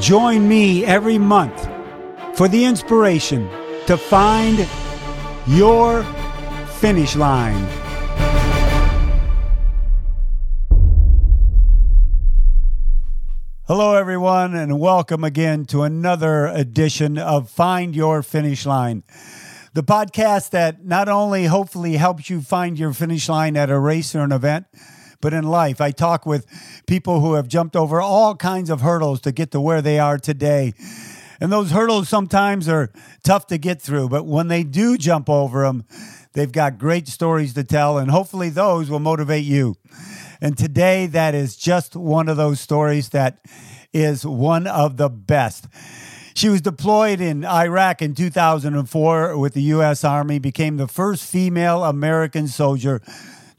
Join me every month for the inspiration to find your finish line. Hello, everyone, and welcome again to another edition of Find Your Finish Line, the podcast that not only hopefully helps you find your finish line at a race or an event, but in life. I talk with people who have jumped over all kinds of hurdles to get to where they are today. And those hurdles sometimes are tough to get through, but when they do jump over them, they've got great stories to tell, and hopefully those will motivate you. And today, that is just one of those stories that is one of the best. She was deployed in Iraq in 2004 with the U.S. Army, became the first female American soldier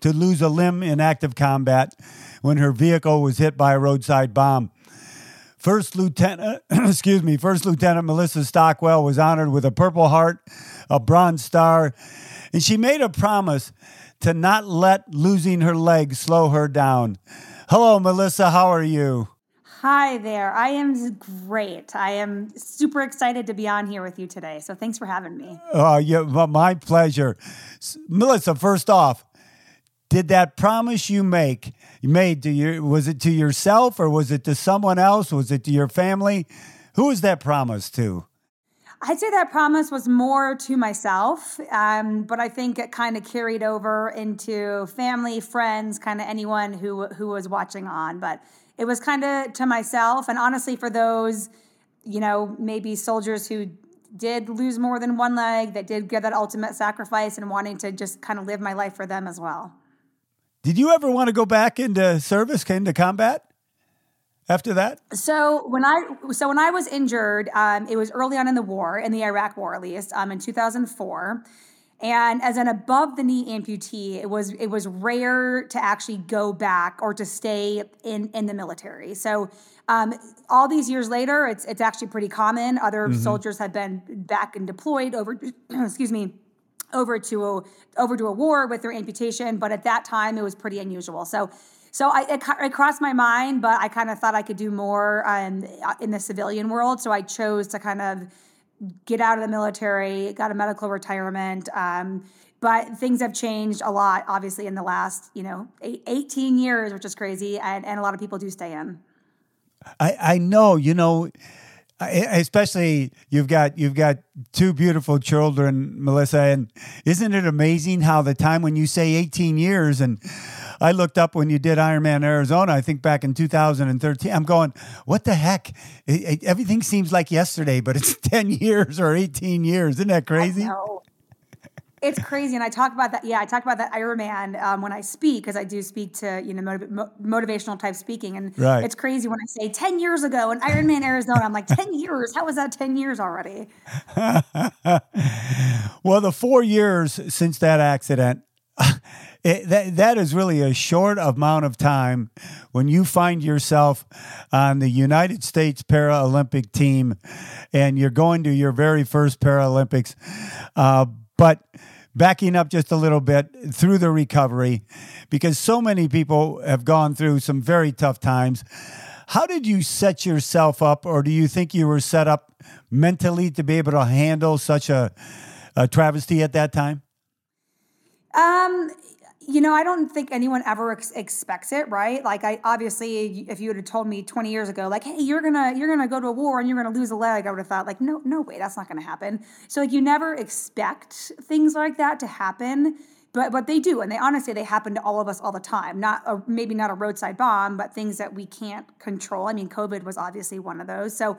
to lose a limb in active combat when her vehicle was hit by a roadside bomb. First Lieutenant, excuse me, First Lieutenant Melissa Stockwell was honored with a Purple Heart, a Bronze Star, and she made a promise to not let losing her leg slow her down. Hello, Melissa. How are you? Hi there. I am great. I am super excited to be on here with you today. So thanks for having me. Uh, yeah, my pleasure. Melissa, first off, did that promise you make you made to your was it to yourself or was it to someone else? Was it to your family? Who was that promise to? I'd say that promise was more to myself, um, but I think it kind of carried over into family, friends, kind of anyone who who was watching on. But it was kind of to myself, and honestly, for those, you know, maybe soldiers who did lose more than one leg, that did give that ultimate sacrifice, and wanting to just kind of live my life for them as well. Did you ever want to go back into service, into combat? after that? So when I so when I was injured, um, it was early on in the war, in the Iraq War at least, um, in 2004. And as an above the knee amputee, it was it was rare to actually go back or to stay in in the military. So um, all these years later, it's it's actually pretty common. Other mm-hmm. soldiers have been back and deployed over, excuse me, over to a, over to a war with their amputation. But at that time, it was pretty unusual. So so I, it, it, crossed my mind, but I kind of thought I could do more um, in the civilian world. So I chose to kind of get out of the military, got a medical retirement. Um, but things have changed a lot, obviously, in the last, you know, eight, 18 years, which is crazy. And, and a lot of people do stay in. I, I know, you know, Uh, especially you've got you've got two beautiful children melissa and isn't it amazing how the time when you say 18 years and I looked up when you did Ironman Arizona, I think back in 2013. I'm going, what the heck? It, it, everything seems like yesterday, but it's 10 years or 18 years. Isn't that crazy? It's crazy, and I talk about that. Yeah, I talk about that Ironman um, when I speak because I do speak to you know motiv- mo- motivational type speaking, and right. it's crazy when I say ten years ago in Ironman Arizona. I'm like ten years. How was that ten years already? well, the four years since that accident, it, that, that is really a short amount of time when you find yourself on the United States Paralympic team and you're going to your very first Paralympics. Uh, but backing up just a little bit through the recovery, because so many people have gone through some very tough times. How did you set yourself up, or do you think you were set up mentally to be able to handle such a, a travesty at that time? Um, you know, I don't think anyone ever ex- expects it, right? Like, I obviously, if you would have told me 20 years ago, like, hey, you're gonna you're gonna go to a war and you're gonna lose a leg, I would have thought, like, no, no way, that's not gonna happen. So, like, you never expect things like that to happen, but but they do, and they honestly they happen to all of us all the time. Not a, maybe not a roadside bomb, but things that we can't control. I mean, COVID was obviously one of those. So.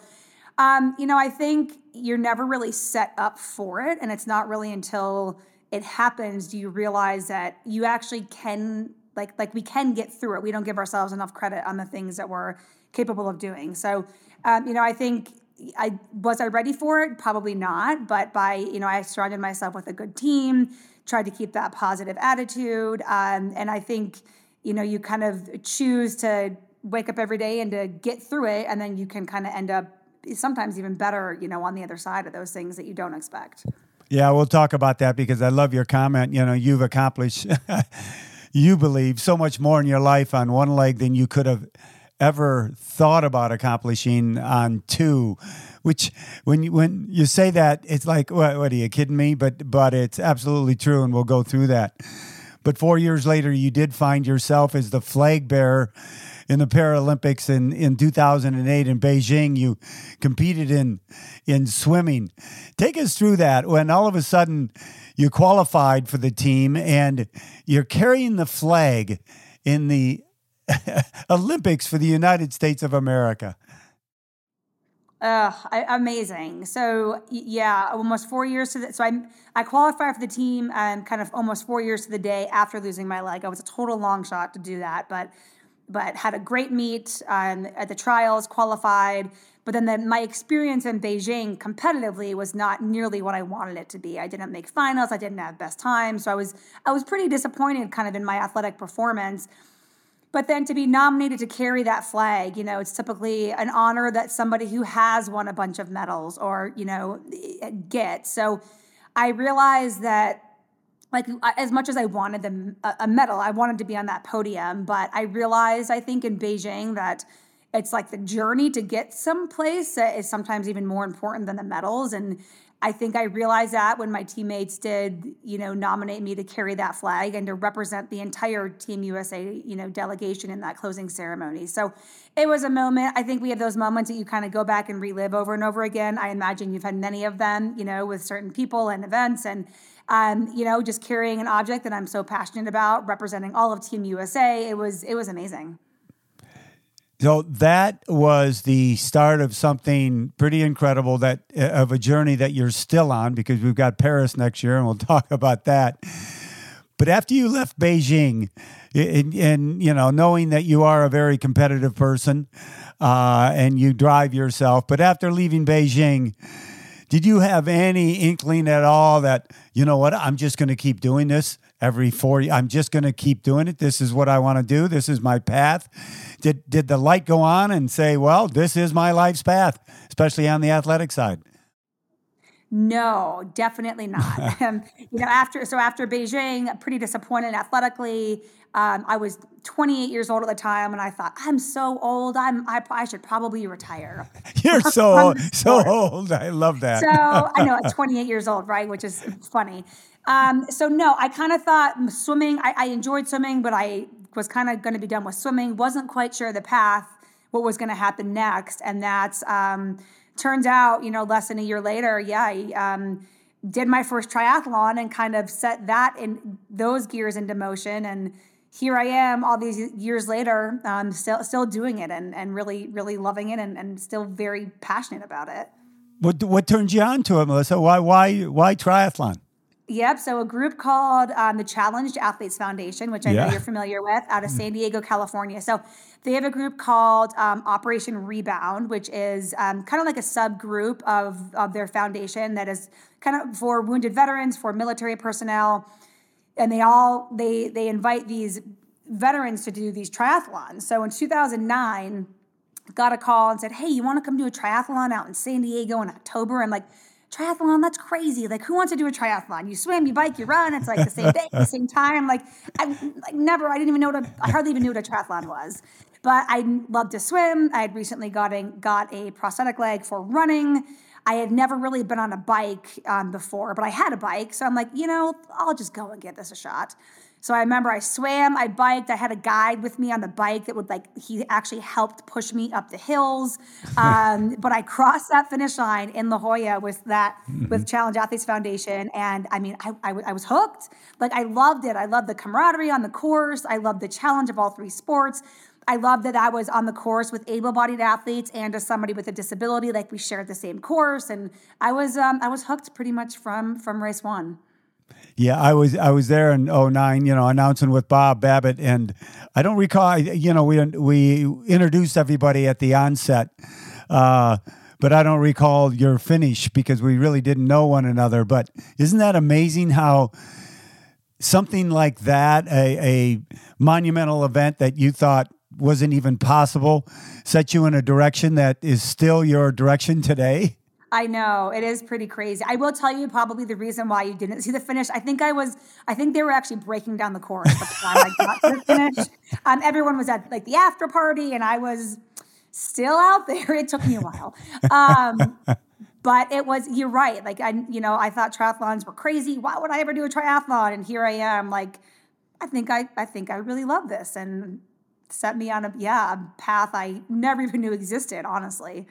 Um, you know, I think you're never really set up for it, and it's not really until it happens do you realize that you actually can like like we can get through it. We don't give ourselves enough credit on the things that we're capable of doing. So um, you know i think i was i ready for it? Probably not but by you know i surrounded myself with a good team tried to keep that positive attitude um, and i think you know you kind of choose to wake up every day and to get through it and then you can kind of end up sometimes even better you know on the other side of those things that you don't expect yeah, we'll talk about that because I love your comment. You know, you've accomplished, you believe so much more in your life on one leg than you could have ever thought about accomplishing on two. Which, when you, when you say that, it's like, what, what are you kidding me? But but it's absolutely true, and we'll go through that. But four years later, you did find yourself as the flag bearer in the Paralympics in, in 2008 in Beijing. You competed in in swimming. Take us through that when all of a sudden you qualified for the team and you're carrying the flag in the Olympics for the United States of America. Uh, amazing. So yeah, almost four years to the, so I I qualified for the team and kind of almost four years to the day after losing my leg. I was a total long shot to do that, but but had a great meet um, at the trials, qualified. But then the, my experience in Beijing competitively was not nearly what I wanted it to be. I didn't make finals. I didn't have best time. So I was I was pretty disappointed, kind of in my athletic performance. But then to be nominated to carry that flag, you know, it's typically an honor that somebody who has won a bunch of medals or you know gets. So I realized that like as much as I wanted a medal, I wanted to be on that podium. But I realized, I think, in Beijing that it's like the journey to get someplace uh, is sometimes even more important than the medals. And I think I realized that when my teammates did, you know, nominate me to carry that flag and to represent the entire Team USA, you know, delegation in that closing ceremony. So it was a moment. I think we have those moments that you kind of go back and relive over and over again. I imagine you've had many of them, you know, with certain people and events and um, you know, just carrying an object that I'm so passionate about, representing all of Team USA. It was it was amazing. So that was the start of something pretty incredible that uh, of a journey that you're still on because we've got Paris next year and we'll talk about that. But after you left Beijing, and, and you know, knowing that you are a very competitive person uh, and you drive yourself, but after leaving Beijing, did you have any inkling at all that, you know what, I'm just going to keep doing this every four I'm just going to keep doing it. This is what I want to do. This is my path. Did did the light go on and say, well, this is my life's path, especially on the athletic side? No, definitely not. um, you know, after so after Beijing, pretty disappointed athletically. Um, I was 28 years old at the time, and I thought, I'm so old. I'm I, I should probably retire. You're so so old. I love that. So I know at 28 years old, right? Which is funny. Um, so no, I kind of thought swimming. I, I enjoyed swimming, but I was kind of going to be done with swimming. wasn't quite sure the path, what was going to happen next, and that's um, turns out, you know, less than a year later, yeah. I, um, did my first triathlon and kind of set that in those gears into motion and here I am all these years later, um, still still doing it and, and really, really loving it and, and still very passionate about it. What what turned you on to it, Melissa? Why why why triathlon? Yep. So a group called um, the Challenged Athletes Foundation, which I yeah. know you're familiar with, out of mm. San Diego, California. So they have a group called um, Operation Rebound, which is um, kind of like a subgroup of of their foundation that is kind of for wounded veterans, for military personnel and they all they they invite these veterans to do these triathlons. So in 2009, got a call and said, "Hey, you want to come do a triathlon out in San Diego in October?" I'm like, "Triathlon? That's crazy! Like, who wants to do a triathlon? You swim, you bike, you run. It's like the same day, the same time. Like, I like never. I didn't even know what a, I hardly even knew what a triathlon was." But I love to swim. I had recently got a, got a prosthetic leg for running. I had never really been on a bike um, before, but I had a bike. So I'm like, you know, I'll just go and give this a shot. So I remember I swam, I biked, I had a guide with me on the bike that would like, he actually helped push me up the hills. Um, but I crossed that finish line in La Jolla with that, mm-hmm. with Challenged Athletes Foundation. And I mean, I, I, I was hooked. Like I loved it. I loved the camaraderie on the course. I loved the challenge of all three sports. I love that I was on the course with able-bodied athletes and as somebody with a disability, like we shared the same course, and I was um, I was hooked pretty much from from race one. Yeah, I was I was there in 09, you know, announcing with Bob Babbitt, and I don't recall, you know, we we introduced everybody at the onset, uh, but I don't recall your finish because we really didn't know one another. But isn't that amazing how? Something like that, a, a monumental event that you thought wasn't even possible set you in a direction that is still your direction today? I know it is pretty crazy. I will tell you probably the reason why you didn't see the finish. I think I was, I think they were actually breaking down the course by the got to the finish. Um, everyone was at like the after party, and I was still out there. It took me a while. Um, but it was you're right like i you know i thought triathlons were crazy why would i ever do a triathlon and here i am like i think i i think i really love this and set me on a yeah a path i never even knew existed honestly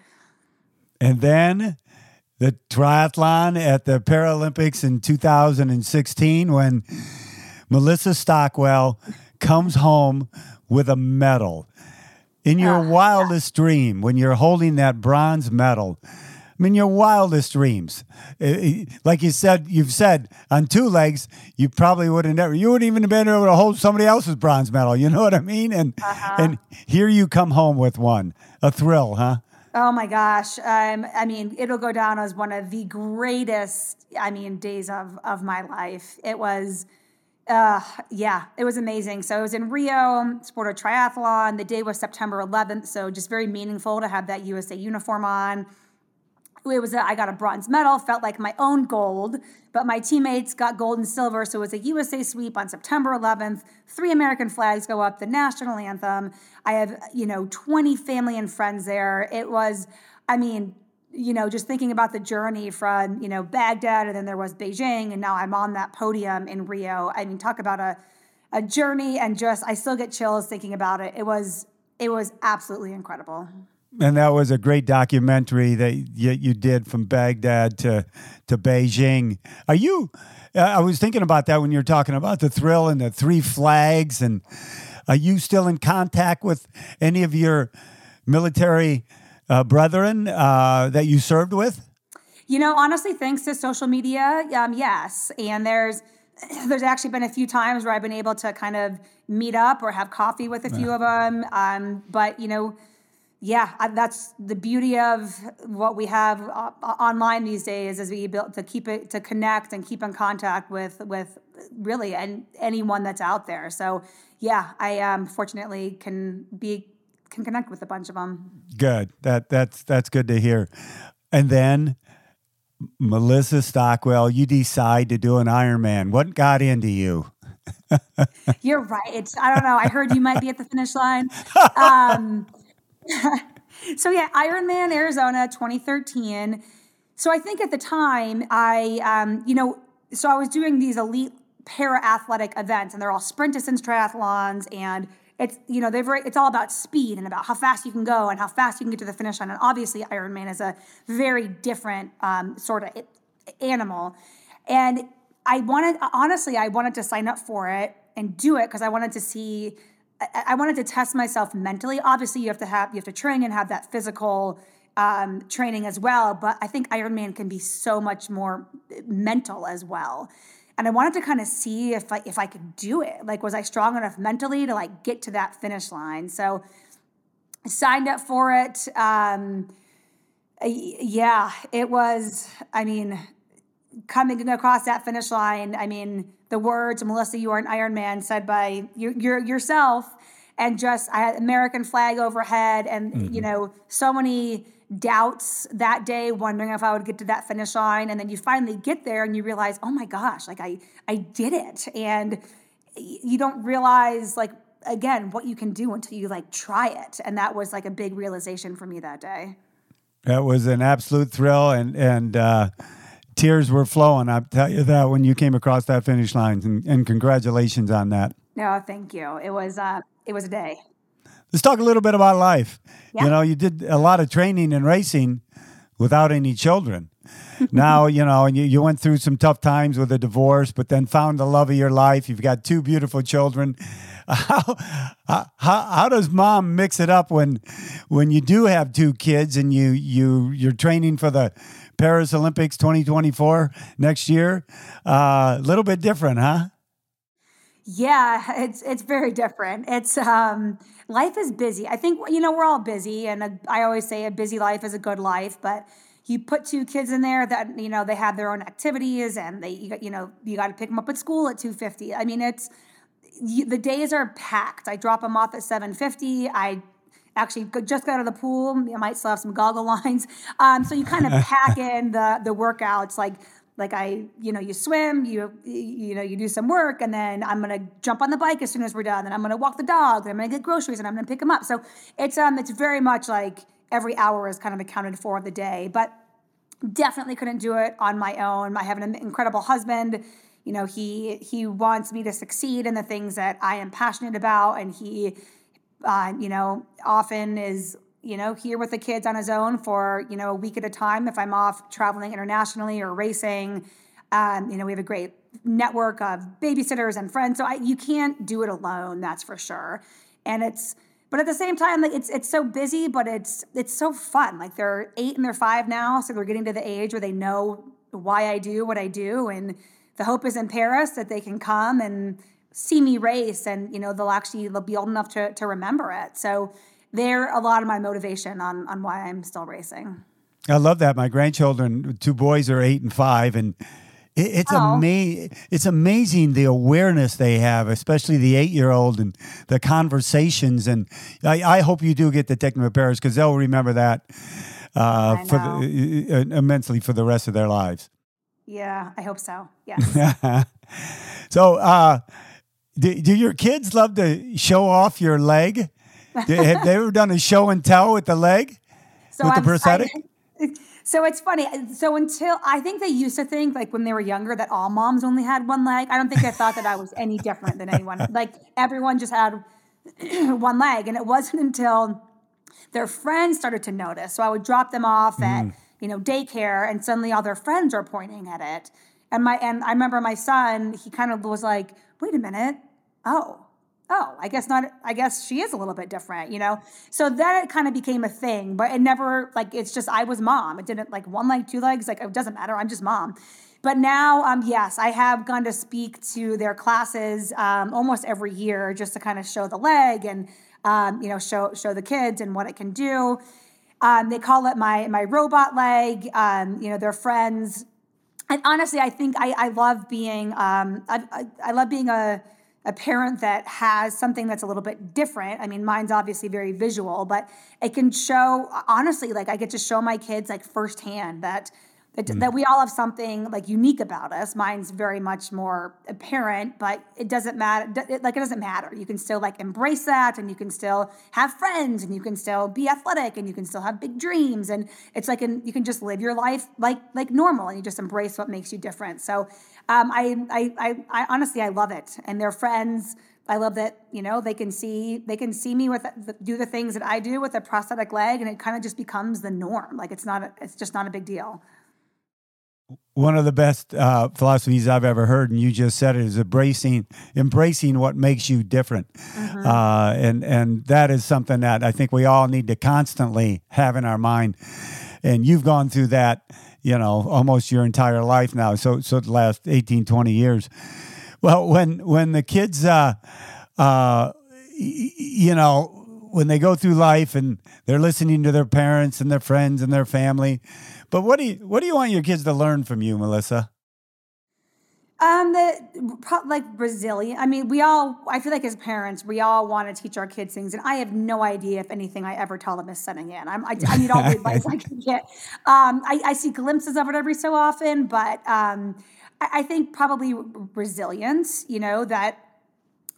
And then the triathlon at the Paralympics in 2016 when Melissa Stockwell comes home with a medal. In your Ah, wildest dream, when you're holding that bronze medal, I mean, your wildest dreams. Eh, eh, Like you said, you've said on two legs, you probably would have never, you wouldn't even have been able to hold somebody else's bronze medal. You know what I mean? And and here you come home with one. A thrill, huh? Oh my gosh. Um, I mean, it'll go down as one of the greatest, I mean, days of, of my life. It was, uh, yeah, it was amazing. So it was in Rio, sport a triathlon. The day was September 11th. So just very meaningful to have that USA uniform on. It was a, I got a bronze medal, felt like my own gold, but my teammates got gold and silver. So it was a USA sweep on September 11th. Three American flags go up, the national anthem. I have, you know, 20 family and friends there. It was, I mean, you know, just thinking about the journey from, you know, Baghdad and then there was Beijing and now I'm on that podium in Rio. I mean, talk about a, a journey and just, I still get chills thinking about it. It was, it was absolutely incredible. And that was a great documentary that you, you did from Baghdad to to Beijing. Are you? uh, I was thinking about that when you were talking about the thrill and the three flags. And are you still in contact with any of your military uh, brethren uh, that you served with? You know, honestly, thanks to social media, um, yes. And there's there's actually been a few times where I've been able to kind of meet up or have coffee with a few of them. Um, but you know, yeah, that's the beauty of what we have uh, online these days, is we built to keep it to connect and keep in contact with with really and anyone that's out there. So yeah, I um, fortunately can be can connect with a bunch of them. Good. That that's that's good to hear. And then Melissa Stockwell, you decide to do an Ironman. What got into you? You're right. It's I don't know. I heard you might be at the finish line. Um, so yeah, Ironman Arizona 2013. So I think at the time I, um, you know, so I was doing these elite para athletic events, and they're all sprint distance triathlons, and it's you know they're very it's all about speed and about how fast you can go and how fast you can get to the finish line. And obviously, Ironman is a very different um, sort of animal, and I wanted honestly I wanted to sign up for it and do it because I wanted to see I, I wanted to test myself mentally. Obviously, you have to have you have to train and have that physical um, training as well. But I think Ironman can be so much more mental as well. And I wanted to kind of see if I if I could do it. Like, was I strong enough mentally to like get to that finish line? So I signed up for it. Um, yeah, it was. I mean, coming across that finish line. I mean, the words "Melissa, you are an Iron Man" said by you, your yourself, and just I had American flag overhead, and you know, so many doubts that day, wondering if I would get to that finish line, and then you finally get there, and you realize, oh my gosh, like I I did it, and you don't realize like again what you can do until you like try it, and that was like a big realization for me that day. That was an absolute thrill, and and uh, tears were flowing. I tell you that when you came across that finish line, and, and congratulations on that. No, thank you. It was uh, it was a day. Let's talk a little bit about life. Yeah. You know, you did a lot of training and racing without any children. now, you know, and you, you went through some tough times with a divorce, but then found the love of your life. You've got two beautiful children. How, how, how does mom mix it up when when you do have two kids and you you you're training for the Paris Olympics 2024 next year? A uh, little bit different, huh? Yeah, it's it's very different. It's um life is busy. I think you know we're all busy and a, I always say a busy life is a good life, but you put two kids in there that you know they have their own activities and they you, you know you got to pick them up at school at 2:50. I mean it's you, the days are packed. I drop them off at 7:50. I actually just got out of the pool. I might still have some goggle lines. Um, so you kind of pack in the the workouts like like I, you know, you swim, you you know, you do some work, and then I'm gonna jump on the bike as soon as we're done, and I'm gonna walk the dog, and I'm gonna get groceries, and I'm gonna pick them up. So it's um it's very much like every hour is kind of accounted for of the day, but definitely couldn't do it on my own. I have an incredible husband. You know, he he wants me to succeed in the things that I am passionate about, and he, uh, you know, often is you know, here with the kids on his own for, you know, a week at a time if I'm off traveling internationally or racing. Um, you know, we have a great network of babysitters and friends. So I, you can't do it alone, that's for sure. And it's, but at the same time, like it's it's so busy, but it's it's so fun. Like they're eight and they're five now, so they're getting to the age where they know why I do what I do, and the hope is in Paris that they can come and see me race, and you know they'll actually they'll be old enough to to remember it. So they're a lot of my motivation on on why I'm still racing. I love that. My grandchildren, two boys are eight and five, and it, it's Oh. ama- It's amazing the awareness they have, especially the eight-year-old, and the conversations. And I, I hope you do get the to Paris because they'll remember that uh, for the, uh, immensely for the rest of their lives. Yeah, I hope so. Yeah. so, uh, do, do your kids love to show off your leg? Do- have they ever done a show and tell with the leg? So With the I'm- prosthetic? I- so it's funny. So until I think they used to think like when they were younger that all moms only had one leg. I don't think they thought that I was any different than anyone. Like everyone just had one leg, and it wasn't until their friends started to notice. So I would drop them off at mm. you know daycare, and suddenly all their friends are pointing at it. And my and I remember my son. He kind of was like, "Wait a minute, oh." oh, I guess not. I guess she is a little bit different, you know? So then it kind of became a thing, but it never, like, it's just, I was mom. It didn't, like, one leg, two legs, like, it doesn't matter. I'm just mom. But now, um, yes, I have gone to speak to their classes um, almost every year just to kind of show the leg and, um, you know, show show the kids and what it can do. Um, they call it my my robot leg. Um, you know, their friends and honestly, I think I, I love being um, I, I, I love being a a parent that has something that's a little bit different. I mean, mine's obviously very visual, but it can show honestly, like I get to show my kids like firsthand that that, that we all have something like unique about us. Mine's very much more apparent, but it doesn't matter. it- Like it doesn't matter. You can still like embrace that, and you can still have friends, and you can still be athletic, and you can still have big dreams, and it's like an, you can just live your life like like normal, and you just embrace what makes you different. So, um, I, I I I honestly I love it, and their friends. I love that you know they can see they can see me with do the things that I do with a prosthetic leg, and it kind of just becomes the norm. Like it's not a, it's just not a big deal. One of the best uh, philosophies I've ever heard, and you just said it, is embracing embracing what makes you different, uh, and and that is something that I think we all need to constantly have in our mind. And you've gone through that, you know, almost your entire life now. So so the last 18, 20 years. Well, when when the kids, uh, uh, y- you know, when they go through life and they're listening to their parents and their friends and their family, but what do you what do you want your kids to learn from you, Melissa? Um, the like resilient. I mean, we all. I feel like as parents, we all want to teach our kids things, and I have no idea if anything I ever tell them is setting in. I'm, I, I need all the advice I can get. Um, I, I see glimpses of it every so often, but um, I, I think probably resilience. You know that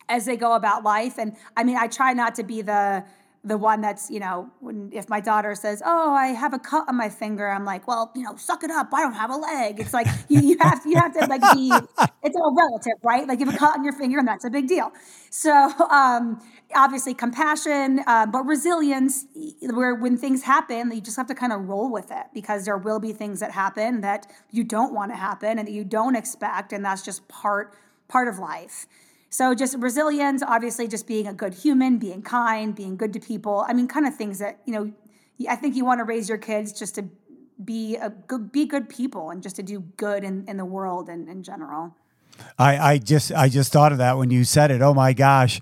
as they go about life, and I mean, I try not to be the the one that's you know when if my daughter says oh i have a cut on my finger i'm like well you know suck it up. I don't have a leg. It's like you, you have you have to like be it's all relative right? Like you have a cut on your finger and that's a big deal. So um obviously compassion uh, but resilience where when things happen you just have to kind of roll with it because there will be things that happen that you don't want to happen and that you don't expect and that's just part part of life so just resilience, obviously, just being a good human, being kind, being good to people. I mean, kind of things that you know. I think you want to raise your kids just to be a good, be good people, and just to do good in, in the world and in general. I, I just I just thought of that when you said it. Oh my gosh.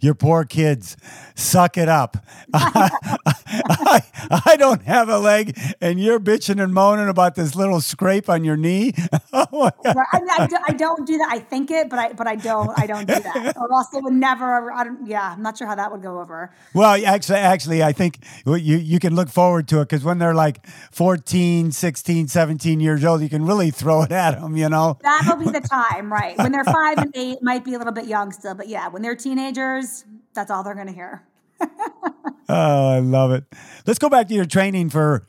Your poor kids, suck it up. I, I don't have a leg, and you're bitching and moaning about this little scrape on your knee. oh I, I, I, don't do that. I think it, but I but I don't. I don't do that. Or else it would never. I don't, yeah, I'm not sure how that would go over. Well, actually, actually, I think you you can look forward to it because when they're like 14, 16, 17 years old, you can really throw it at them. You know, that'll be the time, right? When they're five and eight, might be a little bit young still, but yeah, when they're teenagers, that's all they're going to hear. Oh, I love it. Let's go back to your training for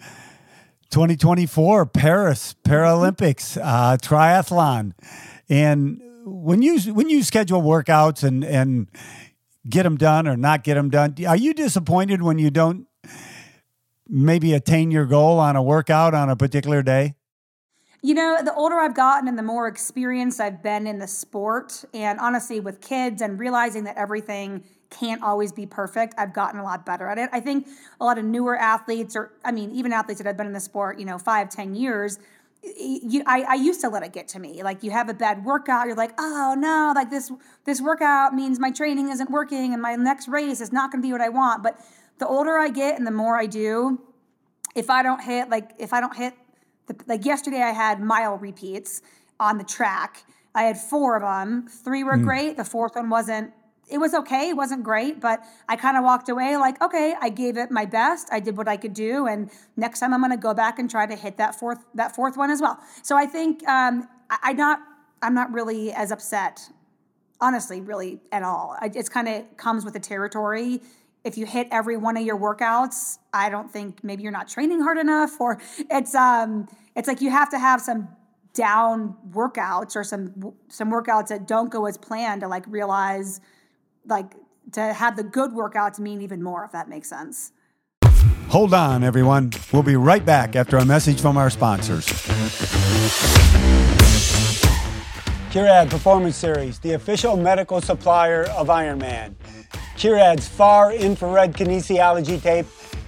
2024 Paris Paralympics uh, triathlon. And when you when you schedule workouts and and get them done or not get them done, are you disappointed when you don't maybe attain your goal on a workout on a particular day? You know, the older I've gotten and the more experienced I've been in the sport, and honestly, with kids and realizing that everything can't always be perfect, I've gotten a lot better at it. I think a lot of newer athletes, or I mean, even athletes that have been in the sport, you know, five, ten years, you, I, I used to let it get to me. Like you have a bad workout, you're like, oh no, like this this workout means my training isn't working, and my next race is not going to be what I want. But the older I get and the more I do, if I don't hit like if I don't hit the, like yesterday, I had mile repeats on the track. I had four of them. Three were mm. great. The fourth one wasn't. It was okay. It wasn't great, but I kind of walked away like, okay, I gave it my best. I did what I could do, and next time I'm going to go back and try to hit that fourth that fourth one as well. So I think um, I, I not I'm not really as upset, honestly, really at all. I, it's kind of comes with the territory if you hit every one of your workouts, I don't think maybe you're not training hard enough or it's um it's like you have to have some down workouts or some some workouts that don't go as planned to like realize like to have the good workouts mean even more if that makes sense. Hold on everyone. We'll be right back after a message from our sponsors. Curad Performance Series, the official medical supplier of Ironman. Curad's far infrared kinesiology tape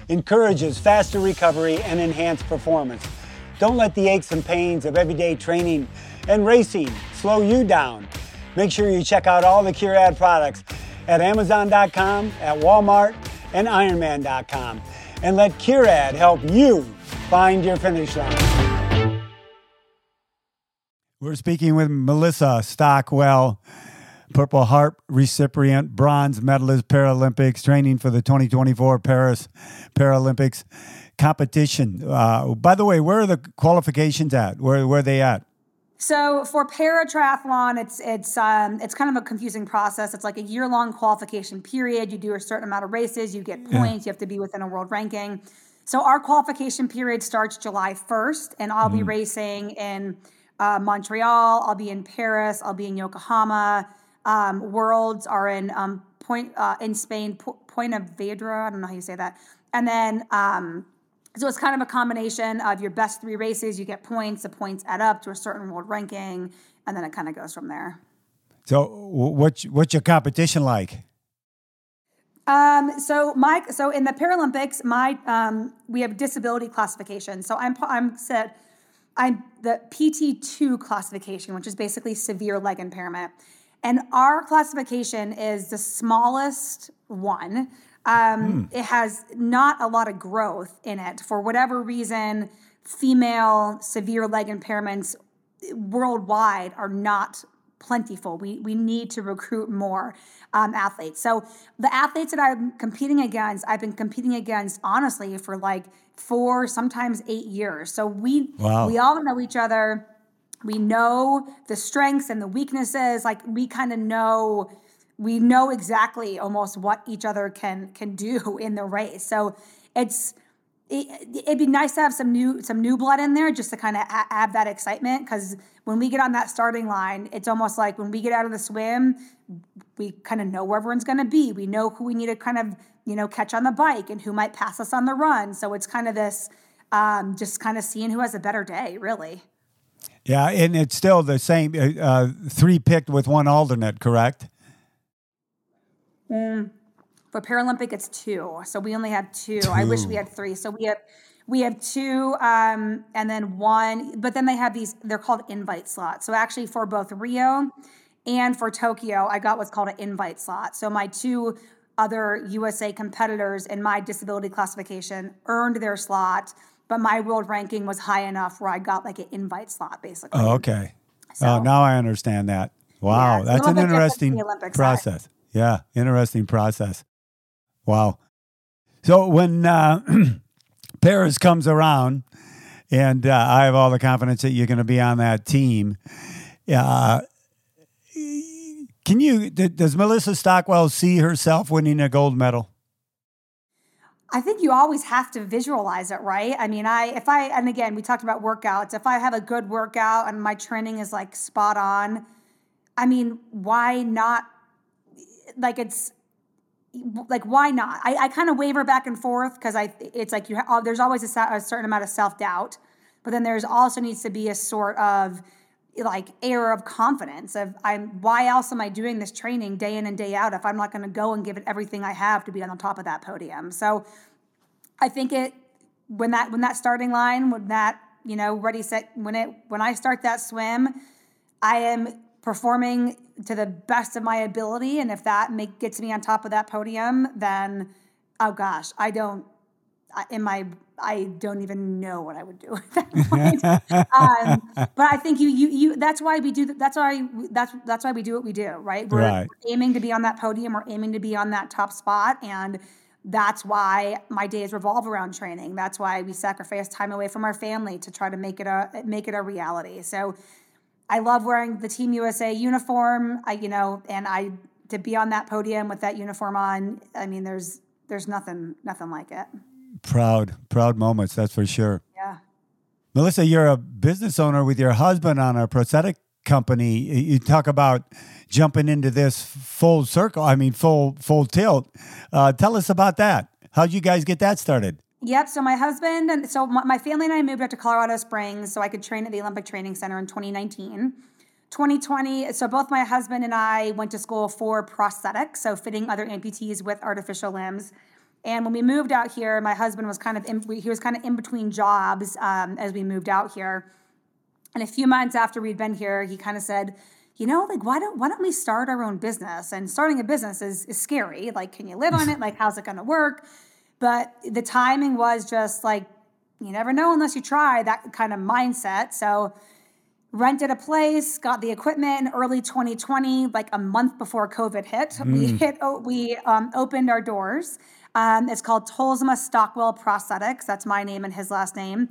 encourages faster recovery and enhanced performance. Don't let the aches and pains of everyday training and racing slow you down. Make sure you check out all the Curad products at Amazon.com, at Walmart, and Ironman.com. And let Curad help you find your finish line. We're speaking with Melissa Stockwell. Purple Heart recipient, bronze medalist, Paralympics, training for the 2024 Paris Paralympics competition. Uh, by the way, where are the qualifications at? Where, where are they at? So for para triathlon, it's it's um, it's kind of a confusing process. It's like a year long qualification period. You do a certain amount of races, you get points. Yeah. You have to be within a world ranking. So our qualification period starts July 1st, and I'll mm. be racing in uh, Montreal. I'll be in Paris. I'll be in Yokohama. Um, worlds are in um, point uh, in Spain, Point of Vedra. I don't know how you say that. And then um, so it's kind of a combination of your best three races. You get points. The points add up to a certain world ranking, and then it kind of goes from there. So what's what's your competition like? Um, so my so in the Paralympics, my um, we have disability classification. So I'm I'm set I'm the PT two classification, which is basically severe leg impairment. And our classification is the smallest one. Um, mm. It has not a lot of growth in it. For whatever reason, female severe leg impairments worldwide are not plentiful. We, we need to recruit more um, athletes. So the athletes that I'm competing against, I've been competing against honestly for like four, sometimes eight years. So we wow. we all know each other we know the strengths and the weaknesses like we kind of know we know exactly almost what each other can can do in the race. So it's it, would be nice to have some new some new blood in there just to kind of add that excitement because when we get on that starting line it's almost like when we get out of the swim we kind of know where everyone's going to be. We know who we need to kind of you know catch on the bike and who might pass us on the run. So it's kind of this um, just kind of seeing who has a better day really. Yeah, and it's still the same uh, uh, three picked with one alternate, correct? Mm, for Paralympic, it's two. So we only have two. two. I wish we had three. So we have we have two, um, and then one. But then they have these. They're called invite slots. So actually, for both Rio and for Tokyo, I got what's called an invite slot. So my two other USA competitors in my disability classification earned their slot, but my world ranking was high enough where I got like an invite slot basically. Oh, okay. So- oh, now I understand that. Wow, Yeah, that's an interesting Olympic side. Yeah, interesting process. Wow. So when uh, Paris comes around, and uh, I have all the confidence that you're going to be on that team. Uh, can you? Does Melissa Stockwell see herself winning a gold medal? I think you always have to visualize it, right? I mean, I if I and again we talked about workouts. If I have a good workout and my training is like spot on, I mean, why not? Like it's like why not? I, I kind of waver back and forth because I it's like you ha- uh, there's always a, a certain amount of self doubt, but then there's also needs to be a sort of like air of confidence of I'm why else am I doing this training day in and day out if I'm not going to go and give it everything I have to be on the top of that podium. So I think it when that when that starting line when that you know ready set when it when I start that swim, I am performing to the best of my ability, and if that make, gets me on top of that podium, then oh gosh, I don't I- in my I don't even know what I would do at that point. um, but I think you you you that's why we do that's why that's that's why we do what we do, right? We're Right. aiming to be on that podium, we're aiming to be on that top spot and that's why my days revolve around training. That's why we sacrifice time away from our family to try to make it a make it a reality. So I love wearing the Team USA uniform. I, you know, and I to be on that podium with that uniform on. I mean, there's there's nothing nothing like it. Proud, proud moments. That's for sure. Yeah. Melissa, you're a business owner with your husband on a prosthetic company. You talk about jumping into this full circle. I mean, full full tilt. Uh, tell us about that. How'd you guys get that started? Yep. So my husband and so my, family and I moved out to Colorado Springs so I could train at the Olympic Training Center in 2019. 2020. So both my husband and I went to school for prosthetics, so fitting other amputees with artificial limbs. And when we moved out here, my husband was kind of in, he was kind of in between jobs um, as we moved out here. And a few months after we'd been here, he kind of said, you know, like why don't why don't we start our own business? And starting a business is is scary. Like, can you live on it? Like, how's it to work? But the timing was just like you never know unless you try. That kind of mindset. So rented a place, got the equipment in early 2020, like a month before COVID hit. We hit, oh, we um, opened our doors. Um, it's called Tolzma Stockwell Prosthetics. That's my name and his last name.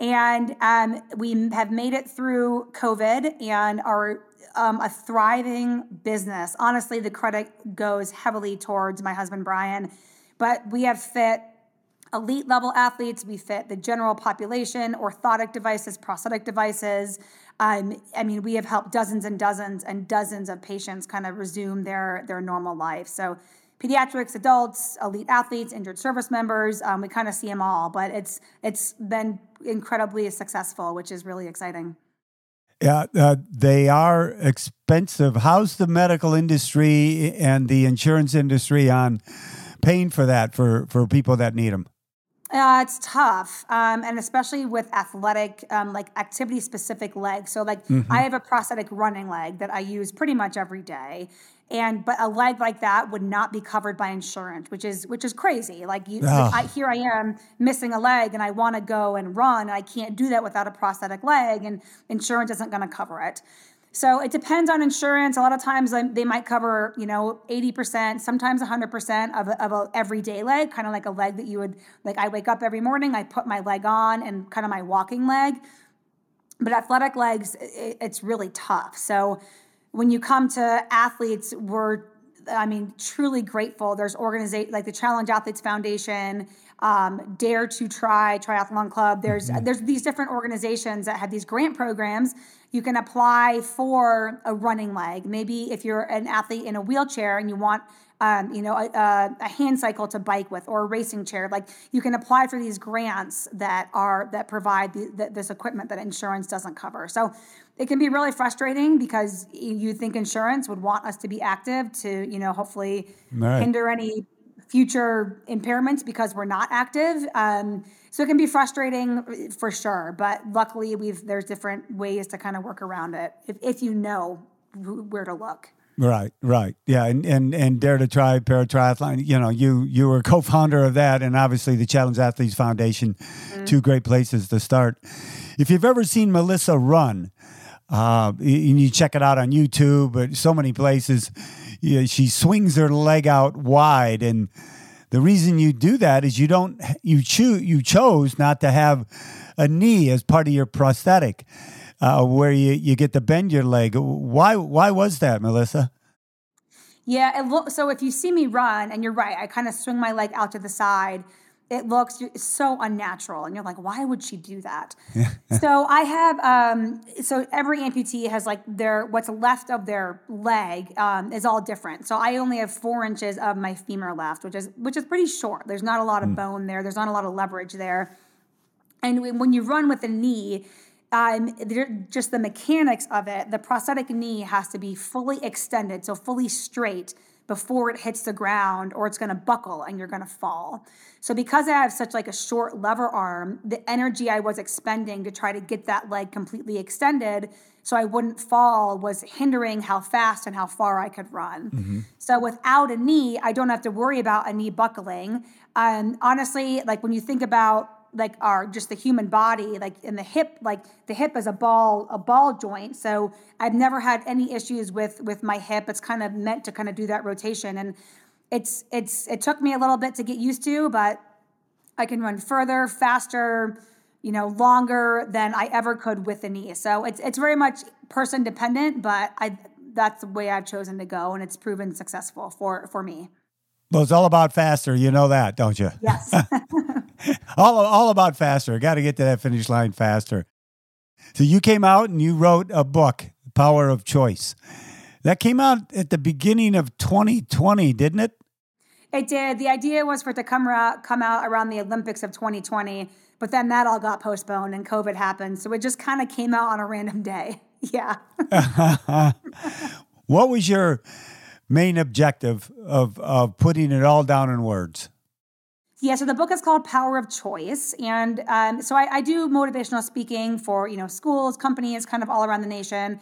And um, we have made it through COVID and are um, a thriving business. Honestly, the credit goes heavily towards my husband, Brian. But we have fit elite level athletes, we fit the general population, orthotic devices, prosthetic devices. Um, I mean, we have helped dozens and dozens and dozens of patients kind of resume their their normal life. So, pediatrics, adults, elite athletes, injured service members, um, we kind of see them all. But it's it's been incredibly successful, which is really exciting. Yeah, uh, they are expensive. How's the medical industry and the insurance industry on paying for that for, for people that need them? Uh, it's tough, um, and especially with athletic, um, like activity specific legs. So, like, I have a prosthetic running leg that I use pretty much every day, and but a leg like that would not be covered by insurance, which is which is crazy. Like, you, Ah. like I, here I am missing a leg, and I want to go and run, and I can't do that without a prosthetic leg, and insurance isn't going to cover it. So it depends on insurance. A lot of times um, they might cover, you know, 80%, sometimes 100% of a, of a everyday leg, kind of like a leg that you would, like I wake up every morning, I put my leg on and kind of my walking leg. But athletic legs, i it's really tough. So when you come to athletes, we're, I mean, truly grateful. There's organization like the Challenged Athletes Foundation, um, Dare2tri, Triathlon Club. There's there's these different organizations that have these grant programs. You can apply for a running leg. Maybe if you're an athlete in a wheelchair and you want um, you know, a, a, a hand cycle to bike with or a racing chair. Like you can apply for these grants that are that provide the, the, this equipment that insurance doesn't cover. So it can be really frustrating because you think insurance would want us to be active to, you know, hopefully Right. hinder any future impairments because we're not active. Um, so it can be frustrating for sure. But luckily, we've there's different ways to kind of work around it if, if you know where to look. Right, right, yeah, and and and Dare2tri Paratriathlon. You know, you you were co-founder of that, and obviously the Challenged Athletes Foundation, mm-hmm. two great places to start. If you've ever seen Melissa run, uh, and you check it out on YouTube, but so many places, you know, she swings her leg out wide, and the reason you do that is you don't you choose you chose not to have a knee as part of your prosthetic uh, where you, you get to bend your leg. Why why was that, Melissa? Yeah, lo- so if you see me run, and you're right, I kind of swing my leg out to the side. It looks so unnatural, and you're like, why would she do that? so I have, um, so every amputee has like their what's left of their leg um, is all different. So I only have four inches of my femur left, which is which is pretty short. There's not a lot of mm. bone there. There's not a lot of leverage there. And when you run with a knee, um, just the mechanics of it, the prosthetic knee has to be fully extended, so fully straight before it hits the ground or it's going to buckle and you're going to fall. So because I have such like a short lever arm, the energy I was expending to try to get that leg completely extended so I wouldn't fall was hindering how fast and how far I could run. Mm-hmm. So without a knee, I don't have to worry about a knee buckling. Um, honestly, like when you think about like our just the human body like in the hip like the hip is a ball a ball joint so i've never had any issues with with my hip it's kind of meant to kind of do that rotation and it's it's it took me a little bit to get used to but i can run further faster you know longer than i ever could with the knee so it's it's very much person dependent but i that's the way i've chosen to go and it's proven successful for for me well, it's all about faster. You know that, don't you? Yes. all, all about faster. Got to get to that finish line faster. So you came out and you wrote a book, Power of Choice. That came out at the beginning of 2020, didn't it? It did. The idea was for it to come out, come out around the Olympics of 2020, but then that all got postponed and COVID happened. So it just kind of came out on a random day. Yeah. what was your main objective of, of putting it all down in words? Yeah, so the book is called Power of Choice, and um, so I, I, do motivational speaking for you know schools, companies, kind of all around the nation,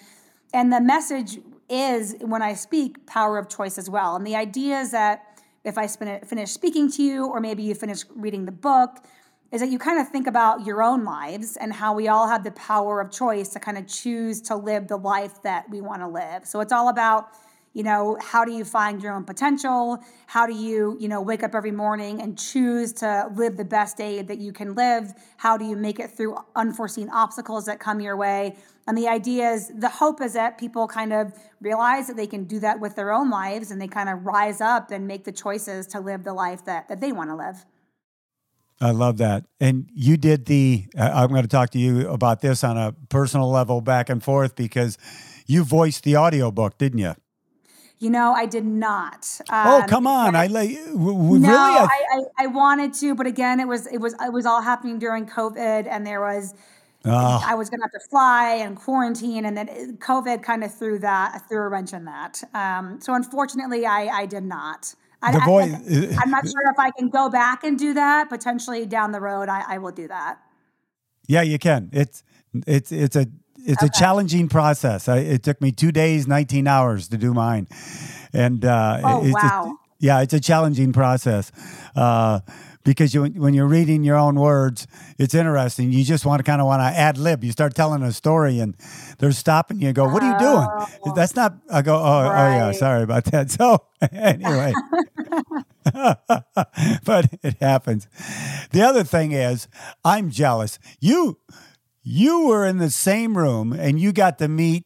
and the message is when I speak power of choice as well. And the idea is that if I finish speaking to you, or maybe you finish reading the book, is that you kind of think about your own lives and how we all have the power of choice to kind of choose to live the life that we want to live. So it's all about you know how do you find your own potential how do you you know wake up every morning and choose to live the best day that you can live how do you make it through unforeseen obstacles that come your way and the idea is the hope is that people kind of realize that they can do that with their own lives and they kind of rise up and make the choices to live the life that, that they want to live I love that. And you did the, uh, I'm going to talk to you about this on a personal level back and forth because you voiced the audiobook, didn't you? You know, I did not. Oh, um, oh, come on! I like no, really. I, I, I, wanted to, but again, it was it was it was all happening during COVID, and there was oh. I was going to have to fly and quarantine, and then COVID kind of threw that threw a wrench in that. Um, so unfortunately, I I did not. I, the voice, I, am not sure if I can go back and do that. Potentially down the road, I, I will do that. Yeah, you can. It's it's it's a it's okay. a challenging process. I, it took me two days, 19 hours to do mine. And uh, oh, it's wow. Just, yeah, it's a challenging process. Uh, because you, when you're reading your own words, it's interesting. You just want to kind of want to ad lib. You start telling a story, and they're stopping you. and Go, what are you doing? Oh. That's not. I go, oh, right. oh yeah, sorry about that. So anyway, but it happens. The other thing is, I'm jealous. You you were in the same room and you got to meet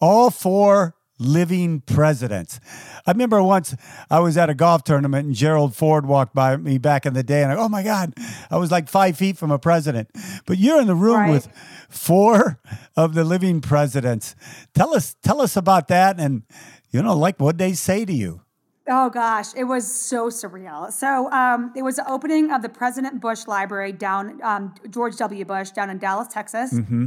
all four living presidents. I remember once I was at a golf tournament and Gerald Ford walked by me back in the day, and I, oh my God, I was like five feet from a president. But you're in the room right. with four of the living presidents. Tell us, tell us about that, and you know, like what they say to you. Oh gosh, it was so surreal. So um, it was the opening of the President Bush Library down um, George W. Bush down in Dallas, Texas, mm-hmm.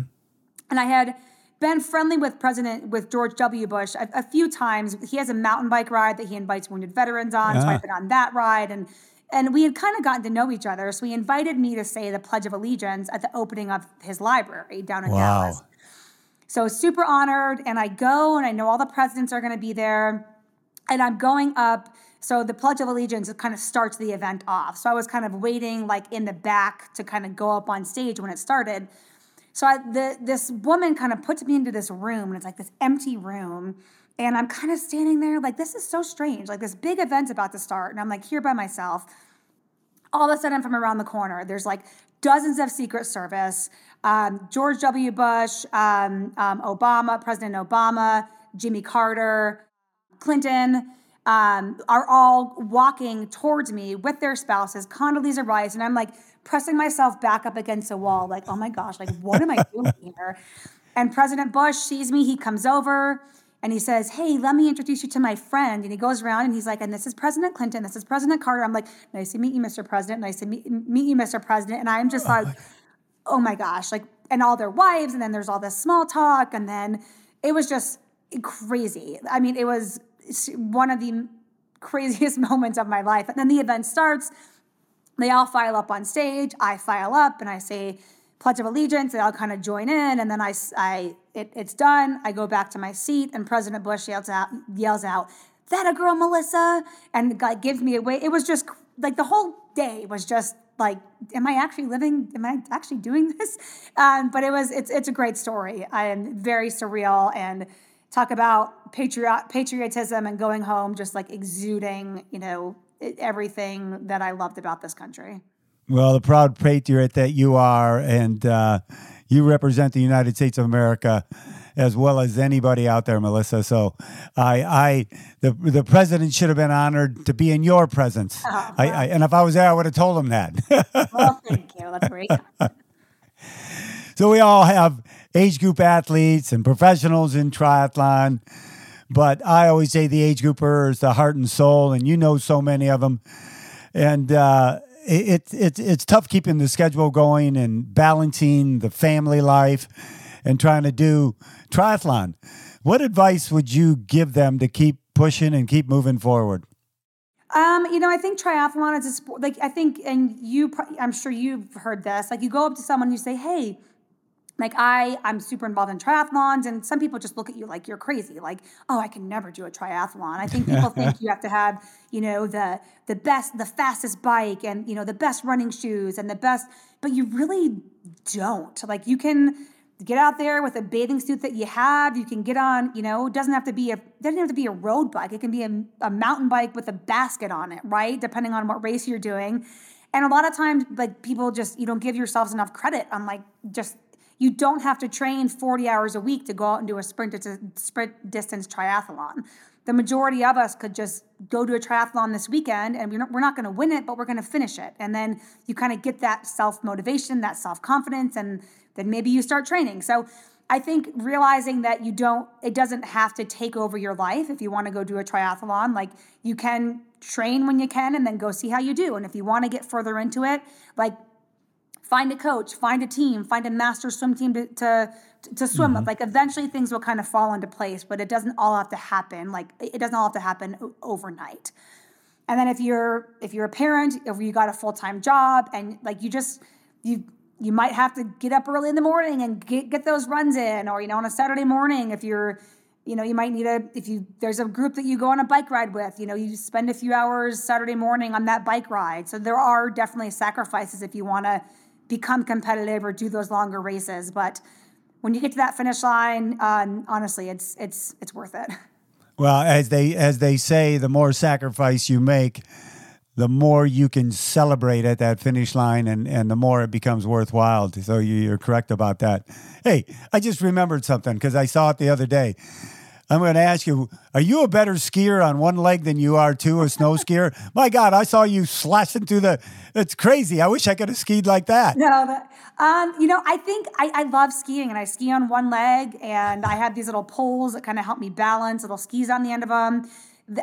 and I had been friendly with President with George W. Bush a, a, few times. He has a mountain bike ride that he invites wounded veterans on, yeah. so I've been on that ride, and and we had kind of gotten to know each other. So he invited me to say the Pledge of Allegiance at the opening of his library down in wow. Dallas. So super honored. And I go and I know all the presidents are going to be there. And I'm going up. So the Pledge of Allegiance kind of starts the event off. So I was kind of waiting like in the back to kind of go up on stage when it started. So I, the, this woman kind of puts me into this room, and it's like this empty room. And I'm kind of standing there like, this is so strange. Like, this big event's about to start, and I'm like here by myself. All of a sudden, from around the corner, there's like dozens of Secret Service, um, George W. Bush, um, um, Obama, President Obama, Jimmy Carter, Clinton. Um, are all walking towards me with their spouses, Condoleezza Rice, and I'm like, pressing myself back up against a wall, like, oh my gosh, like, what am I doing here? And President Bush sees me, he comes over and he says, Hey, let me introduce you to my friend. And he goes around and he's like, And this is President Clinton, this is President Carter. I'm like, Nice to meet you, Mr. President. Nice to meet, meet you, Mr. President. And I'm just like, Oh my gosh, like, and all their wives. And then there's all this small talk. And then it was just crazy. I mean, it was one of the craziest moments of my life. And then the event starts they all file up on stage. I file up and I say Pledge of Allegiance. They all kind of join in, and then I, I it, it's done. I go back to my seat, and President Bush yells out, yells out, "That a girl, Melissa!" and like gives me away. It was just like the whole day was just like, am I actually living? Am I actually doing this? Um, but it was it's it's a great story and very surreal and talk about patriot patriotism and going home just like exuding you know everything that I loved about this country. Well, the proud patriot that you are, and uh, you represent the United States of America as well as anybody out there, Melissa. So, I, I, the the president should have been honored to be in your presence. Oh, I, I, and if I was there, I would have told him that. well, thank you. That's great. so we all have age group athletes and professionals in triathlon. But I always say the age grouper is the heart and soul, and you know so many of them. And uh, it's it, it's tough keeping the schedule going and balancing the family life and trying to do triathlon. What advice would you give them to keep pushing and keep moving forward? Um, you know, I think triathlon is a sport. Like I think, and you, I'm sure you've heard this. Like you go up to someone, and you say, "Hey, like I, I'm super involved in triathlons, and some people just look at you like you're crazy. Like, oh, I can never do a triathlon. I think people think you have to have, you know, the the best, the fastest bike, and you know, the best running shoes, and the best. But you really don't. Like, you can get out there with a bathing suit that you have. You can get on. You know, it doesn't have to be a doesn't have to be a road bike. It can be a, a mountain bike with a basket on it, right? Depending on what race you're doing. And a lot of times, like people just you don't give yourselves enough credit on like just you don't have to train 40 hours a week to go out and do a sprint, sprint distance triathlon. The majority of us could just go to a triathlon this weekend and we're not, we're not going to win it, but we're going to finish it. And then you kind of get that self motivation, that self confidence, and then maybe you start training. So I think realizing that you don't, it doesn't have to take over your life if you want to go do a triathlon. Like you can train when you can and then go see how you do. And if you want to get further into it, like find a coach, find a team, find a master swim team to to, to swim mm-hmm. with. Like eventually things will kind of fall into place, but it doesn't all have to happen. Like it doesn't all have to happen overnight. And then if you're if you're a parent, if you got a full time job, and like you just you you might have to get up early in the morning and get get those runs in, or you know on a Saturday morning if you're you know you might need a if you there's a group that you go on a bike ride with you know you spend a few hours saturday morning on that bike ride so there are definitely sacrifices if you want to become competitive or do those longer races. But when you get to that finish line, um, honestly, it's it's it's worth it. Well, as they as they say, the more sacrifice you make, the more you can celebrate at that finish line, and and the more it becomes worthwhile. So you're correct about that. Hey, I just remembered something because I saw it the other day. I'm going to ask you: Are you a better skier on one leg than you are two a snow skier? My God, I saw you slashing through the. It's crazy. I wish I could have skied like that. No, but, um, you know, I think I, I love skiing, and I ski on one leg, and I have these little poles that kind of help me balance, little skis on the end of them.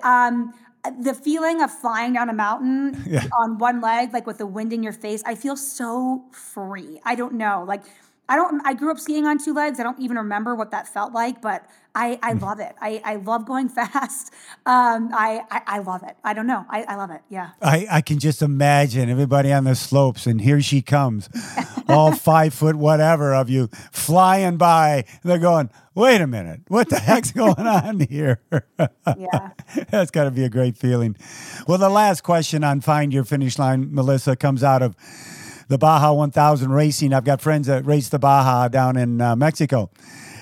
Um, the feeling of flying down a mountain yeah. on one leg, like with the wind in your face, I feel so free. I don't know, like I don't. I grew up skiing on two legs. I don't even remember what that felt like, but I, I mm. love it. I, I love going fast. Um, I, I, I love it. I don't know. I, I love it. Yeah. I, I can just imagine everybody on the slopes, and here she comes all five foot whatever of you flying by. They're going, wait a minute, what the heck's going on here? Yeah. That's got to be a great feeling. Well, the last question on Find Your Finish Line, Melissa, comes out of the Baja 1000 racing. I've got friends that race the Baja down in uh, Mexico.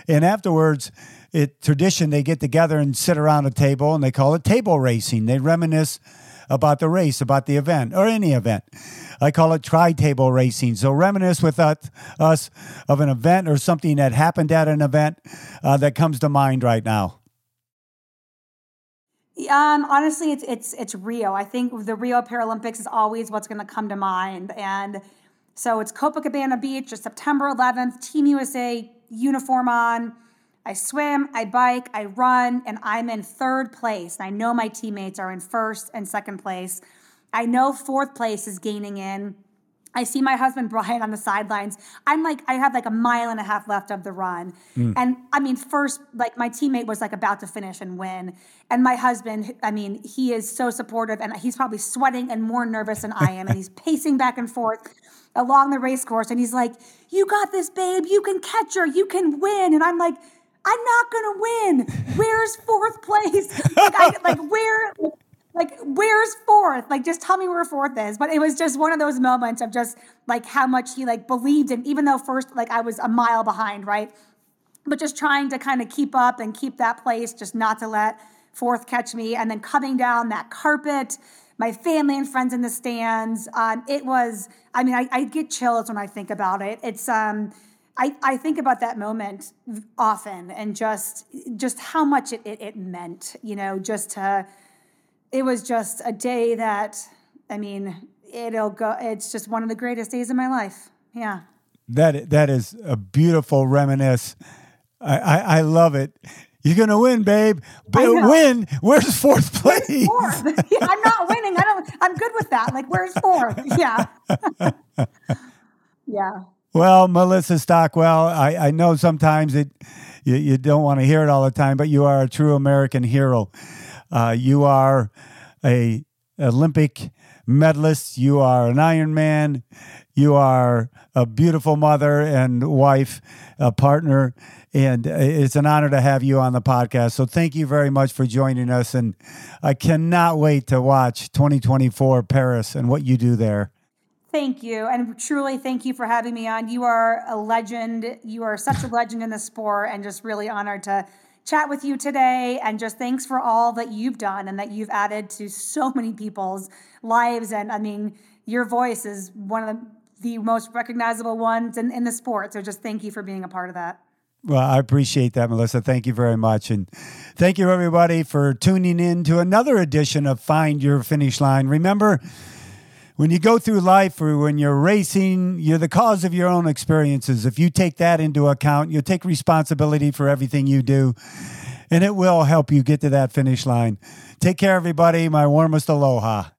And afterwards, it tradition they get together and sit around a table and they call it table racing. They reminisce about the race, about the event, or any event. I call it tri table racing. So reminisce with us, of an event or something that happened at an event uh, that comes to mind right now. Um, honestly, it's it's it's Rio. I think the Rio Paralympics is always what's going to come to mind, and so it's Copacabana Beach, September 11th. Team USA uniform on. I swim, I bike, I run, and I'm in third place. And I know my teammates are in first and second place. I know fourth place is gaining in. I see my husband Brian on the sidelines. I'm like, I have like a mile and a half left of the run. Mm. And I mean, first, like my teammate was like about to finish and win. And my husband, I mean, he is so supportive and he's probably sweating and more nervous than I am. and he's pacing back and forth along the race course. And he's like, You got this, babe. You can catch her. You can win. And I'm like, I'm not gonna win. Where's fourth place? Like, I, like where? Like where's fourth? Like just tell me where fourth is. But it was just one of those moments of just like how much he like believed in, even though first like I was a mile behind, right? But just trying to kind of keep up and keep that place, just not to let fourth catch me, and then coming down that carpet my family and friends in the stands. Um, it was, I mean, I, I, get chills when I think about it. It's, um, I, I think about that moment often and just just how much it, it, it meant, you know, just to it was just a day that I mean, it'll go it's just one of the greatest days of my life. Yeah. That that is a beautiful reminisce. I, I, I love it. You're gonna win, babe. But win. Where's fourth place? Where's fourth? I'm not winning. I don't. I'm good with that. Like, where's fourth? Yeah. yeah. Well, Melissa Stockwell, I, I know sometimes it you, you don't want to hear it all the time, but you are a true American hero. Uh, you are a Olympic medalist. You are an Ironman. You are a beautiful mother and wife, a partner, and it's an honor to have you on the podcast. So thank you very much for joining us, and I cannot wait to watch 2024 Paris and what you do there. Thank you. And truly, thank you for having me on. You are a legend. You are such a legend in the sport, and just really honored to chat with you today. And just thanks for all that you've done and that you've added to so many people's lives. And I mean, your voice is one of the, the most recognizable ones in, in the sport. So just thank you for being a part of that. Well, I appreciate that, Melissa. Thank you very much. And thank you, everybody, for tuning in to another edition of Find Your Finish Line. Remember, when you go through life or when you're racing, you're the cause of your own experiences. If you take that into account, you take responsibility for everything you do, and it will help you get to that finish line. Take care, everybody. My warmest aloha.